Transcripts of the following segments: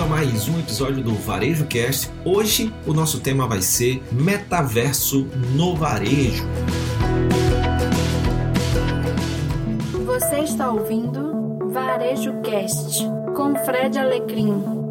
bem-vindo a mais um episódio do Varejo Cast. Hoje o nosso tema vai ser Metaverso no Varejo. Você está ouvindo Varejo Cast com Fred Alecrim.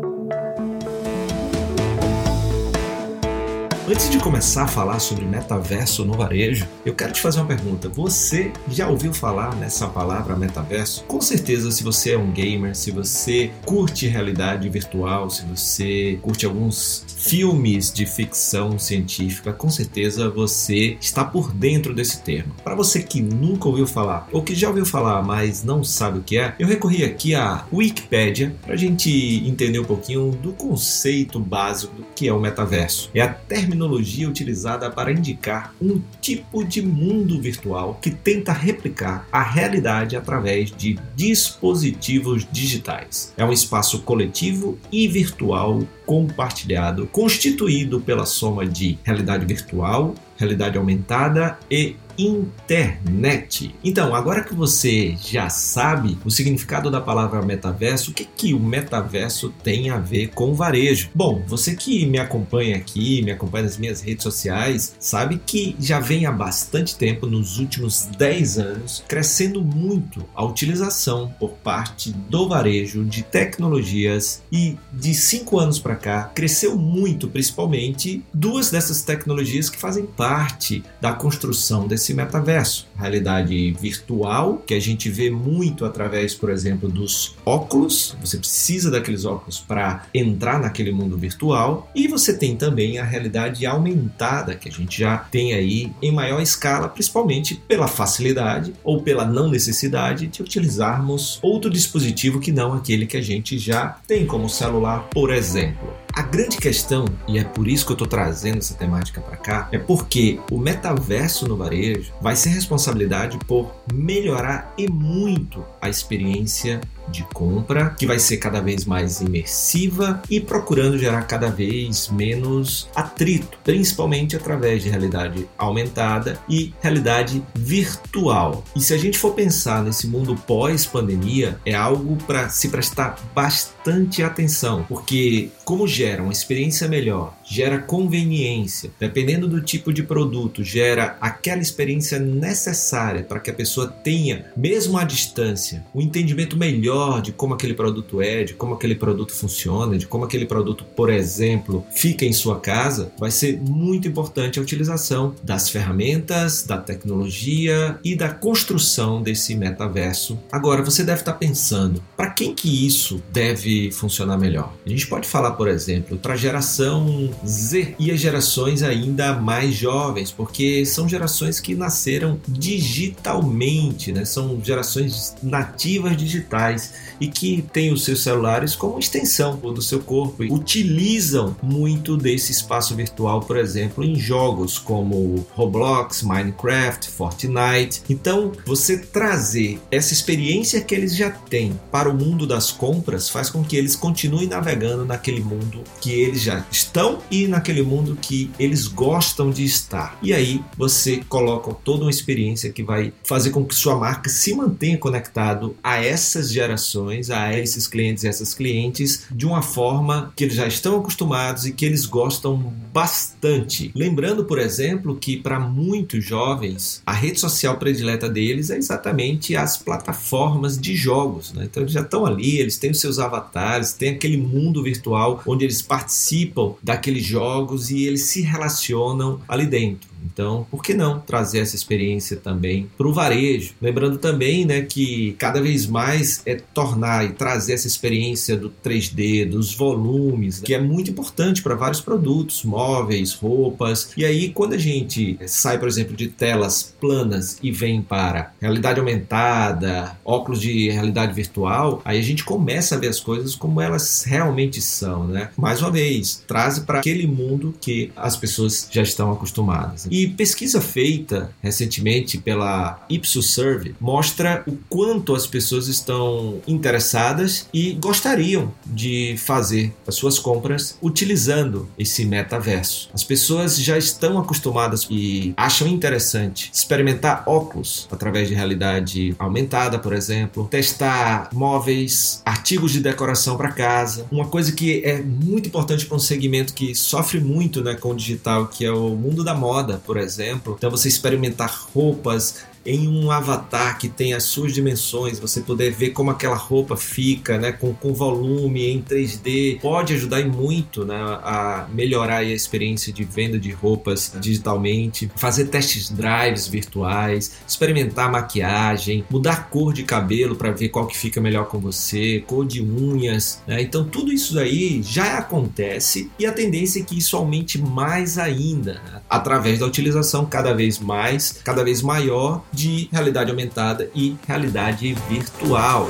Antes de começar a falar sobre metaverso no varejo, eu quero te fazer uma pergunta. Você já ouviu falar nessa palavra metaverso? Com certeza, se você é um gamer, se você curte realidade virtual, se você curte alguns filmes de ficção científica, com certeza você está por dentro desse termo. Para você que nunca ouviu falar ou que já ouviu falar, mas não sabe o que é, eu recorri aqui à Wikipedia para a gente entender um pouquinho do conceito básico do que é o metaverso. É a terminologia terminologia utilizada para indicar um tipo de mundo virtual que tenta replicar a realidade através de dispositivos digitais. É um espaço coletivo e virtual compartilhado, constituído pela soma de realidade virtual, realidade aumentada e internet. Então, agora que você já sabe o significado da palavra metaverso, o que, que o metaverso tem a ver com varejo? Bom, você que me acompanha aqui, me acompanha nas minhas redes sociais, sabe que já vem há bastante tempo, nos últimos 10 anos, crescendo muito a utilização por parte do varejo de tecnologias e de 5 anos para cá cresceu muito, principalmente duas dessas tecnologias que fazem parte da construção desse esse metaverso. Realidade virtual, que a gente vê muito através, por exemplo, dos óculos. Você precisa daqueles óculos para entrar naquele mundo virtual. E você tem também a realidade aumentada, que a gente já tem aí em maior escala, principalmente pela facilidade ou pela não necessidade de utilizarmos outro dispositivo que não aquele que a gente já tem como celular, por exemplo. A grande questão, e é por isso que eu estou trazendo essa temática para cá, é porque o metaverso no varejo vai ser responsabilidade por melhorar e muito a experiência de compra, que vai ser cada vez mais imersiva e procurando gerar cada vez menos atrito, principalmente através de realidade aumentada e realidade virtual. E se a gente for pensar nesse mundo pós-pandemia, é algo para se prestar bastante atenção, porque como gera uma experiência melhor, gera conveniência, dependendo do tipo de produto, gera aquela experiência necessária para que a pessoa tenha, mesmo à distância, um entendimento melhor de como aquele produto é, de como aquele produto funciona, de como aquele produto, por exemplo, fica em sua casa, vai ser muito importante a utilização das ferramentas, da tecnologia e da construção desse metaverso. Agora, você deve estar pensando, para quem que isso deve funcionar melhor? A gente pode falar, por exemplo, para geração Z e as gerações ainda mais jovens, porque são gerações que nasceram digitalmente, né? São gerações nativas digitais e que têm os seus celulares como extensão do seu corpo e utilizam muito desse espaço virtual, por exemplo, em jogos como Roblox, Minecraft, Fortnite. Então, você trazer essa experiência que eles já têm para o mundo das compras faz com que eles continuem navegando naquele mundo que eles já estão e naquele mundo que eles gostam de estar. E aí você coloca toda uma experiência que vai fazer com que sua marca se mantenha conectado a essas gerações a esses clientes e essas clientes de uma forma que eles já estão acostumados e que eles gostam bastante. Lembrando, por exemplo, que para muitos jovens a rede social predileta deles é exatamente as plataformas de jogos. Né? Então eles já estão ali, eles têm os seus avatares, tem aquele mundo virtual onde eles participam daqueles jogos e eles se relacionam ali dentro. Então, por que não trazer essa experiência também para o varejo? Lembrando também né, que cada vez mais é tornar e trazer essa experiência do 3D, dos volumes, né, que é muito importante para vários produtos, móveis, roupas. E aí, quando a gente sai, por exemplo, de telas planas e vem para realidade aumentada, óculos de realidade virtual, aí a gente começa a ver as coisas como elas realmente são. Né? Mais uma vez, traz para aquele mundo que as pessoas já estão acostumadas. E pesquisa feita recentemente pela Ipsos Survey mostra o quanto as pessoas estão interessadas e gostariam de fazer as suas compras utilizando esse metaverso. As pessoas já estão acostumadas e acham interessante experimentar óculos através de realidade aumentada, por exemplo, testar móveis, artigos de decoração para casa. Uma coisa que é muito importante para um segmento que sofre muito né, com o digital, que é o mundo da moda, por exemplo. Então, você experimentar roupas, em um avatar que tem as suas dimensões, você poder ver como aquela roupa fica, né, com, com volume em 3D, pode ajudar muito né, a melhorar a experiência de venda de roupas digitalmente, fazer testes drives virtuais, experimentar maquiagem, mudar cor de cabelo para ver qual que fica melhor com você, cor de unhas, né? então tudo isso aí já acontece e a tendência é que isso aumente mais ainda né? através da utilização cada vez mais, cada vez maior de realidade aumentada e realidade virtual.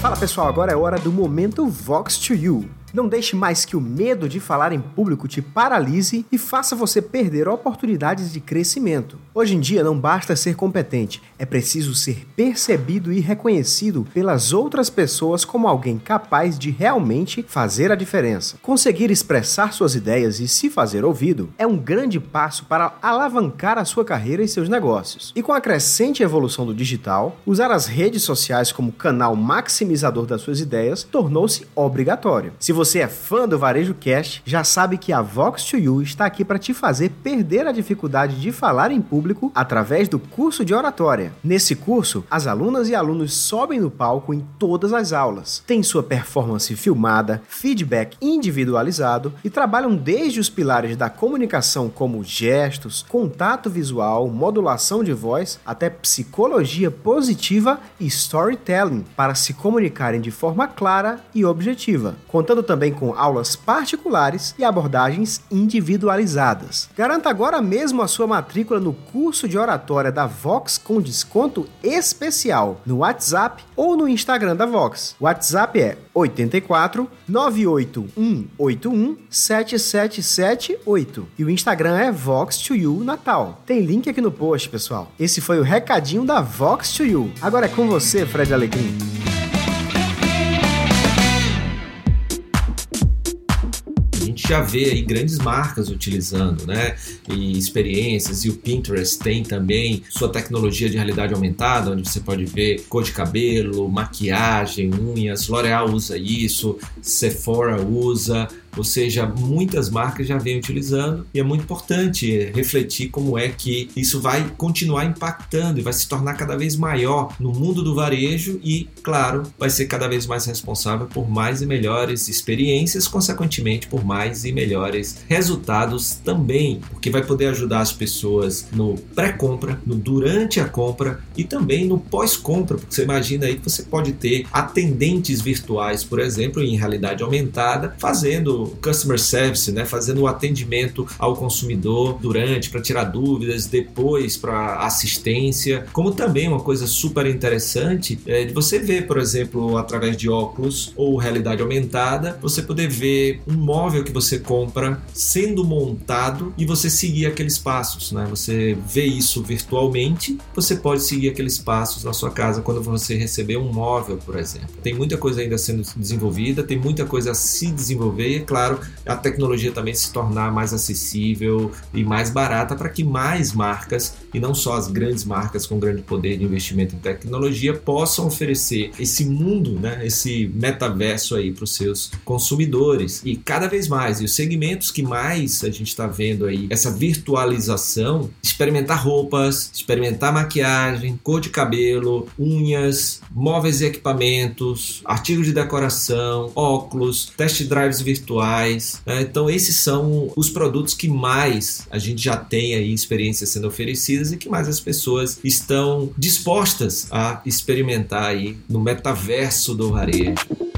Fala pessoal, agora é hora do momento Vox to You. Não deixe mais que o medo de falar em público te paralise e faça você perder oportunidades de crescimento. Hoje em dia não basta ser competente, é preciso ser percebido e reconhecido pelas outras pessoas como alguém capaz de realmente fazer a diferença. Conseguir expressar suas ideias e se fazer ouvido é um grande passo para alavancar a sua carreira e seus negócios. E com a crescente evolução do digital, usar as redes sociais como canal maximizador das suas ideias tornou-se obrigatório. Se você é fã do Varejo Cast, já sabe que a Vox 2 You está aqui para te fazer perder a dificuldade de falar em público através do curso de oratória. Nesse curso, as alunas e alunos sobem no palco em todas as aulas, têm sua performance filmada, feedback individualizado e trabalham desde os pilares da comunicação como gestos, contato visual, modulação de voz, até psicologia positiva e storytelling para se comunicarem de forma clara e objetiva, contando também com aulas particulares e abordagens individualizadas. Garanta agora mesmo a sua matrícula no curso de oratória da Vox com desconto especial no WhatsApp ou no Instagram da Vox. O WhatsApp é 84 98181 7778 e o Instagram é Vox2You Natal. Tem link aqui no post, pessoal. Esse foi o recadinho da Vox2You. Agora é com você, Fred Alegrim. Já vê aí grandes marcas utilizando, né? E experiências, e o Pinterest tem também sua tecnologia de realidade aumentada, onde você pode ver cor de cabelo, maquiagem, unhas. L'Oreal usa isso, Sephora usa, ou seja, muitas marcas já vêm utilizando e é muito importante refletir como é que isso vai continuar impactando e vai se tornar cada vez maior no mundo do varejo e, claro, vai ser cada vez mais responsável por mais e melhores experiências, consequentemente por mais e melhores resultados também, porque vai poder ajudar as pessoas no pré-compra, no durante a compra e também no pós-compra, porque você imagina aí que você pode ter atendentes virtuais, por exemplo, em realidade aumentada, fazendo customer service, né, fazendo o atendimento ao consumidor durante para tirar dúvidas, depois para assistência, como também uma coisa super interessante é de você ver, por exemplo, através de óculos ou realidade aumentada, você poder ver um móvel que você compra sendo montado e você seguir aqueles passos, né? Você vê isso virtualmente, você pode seguir aqueles passos na sua casa quando você receber um móvel, por exemplo. Tem muita coisa ainda sendo desenvolvida, tem muita coisa a se desenvolver claro, a tecnologia também se tornar mais acessível e mais barata para que mais marcas, e não só as grandes marcas com grande poder de investimento em tecnologia, possam oferecer esse mundo, né, esse metaverso aí para os seus consumidores. E cada vez mais, e os segmentos que mais a gente está vendo aí, essa virtualização, experimentar roupas, experimentar maquiagem, cor de cabelo, unhas, móveis e equipamentos, artigos de decoração, óculos, test drives virtuais virtuais. Né? Então, esses são os produtos que mais a gente já tem aí experiências sendo oferecidas e que mais as pessoas estão dispostas a experimentar aí no metaverso do varejo.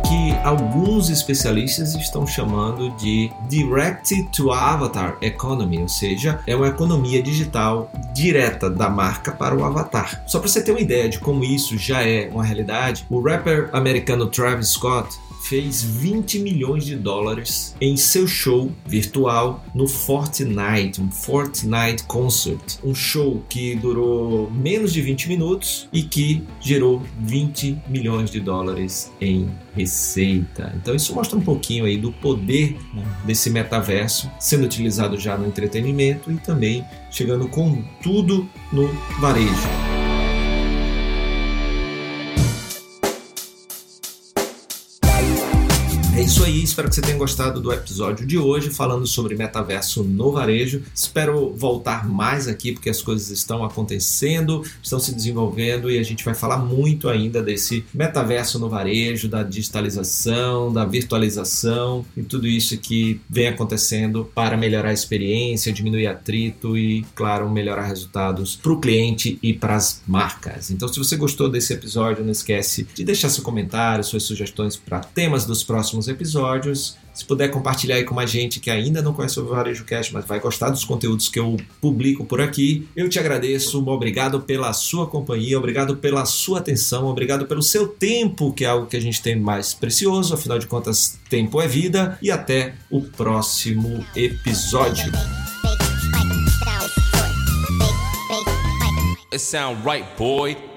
Que alguns especialistas estão chamando de Direct to Avatar Economy, ou seja, é uma economia digital direta da marca para o avatar. Só para você ter uma ideia de como isso já é uma realidade, o rapper americano Travis Scott fez 20 milhões de dólares em seu show virtual no Fortnite, um Fortnite Concert, um show que durou menos de 20 minutos e que gerou 20 milhões de dólares em receita. Então isso mostra um pouquinho aí do poder né, desse metaverso sendo utilizado já no entretenimento e também chegando com tudo no varejo. Isso aí, espero que você tenha gostado do episódio de hoje falando sobre metaverso no varejo. Espero voltar mais aqui porque as coisas estão acontecendo, estão se desenvolvendo e a gente vai falar muito ainda desse metaverso no varejo, da digitalização, da virtualização e tudo isso que vem acontecendo para melhorar a experiência, diminuir atrito e, claro, melhorar resultados para o cliente e para as marcas. Então, se você gostou desse episódio, não esquece de deixar seu comentário, suas sugestões para temas dos próximos episódios. Se puder compartilhar aí com a gente que ainda não conhece o Varejo Cast, mas vai gostar dos conteúdos que eu publico por aqui, eu te agradeço. Obrigado pela sua companhia, obrigado pela sua atenção, obrigado pelo seu tempo, que é algo que a gente tem mais precioso. Afinal de contas, tempo é vida. E até o próximo episódio. It sound right, boy.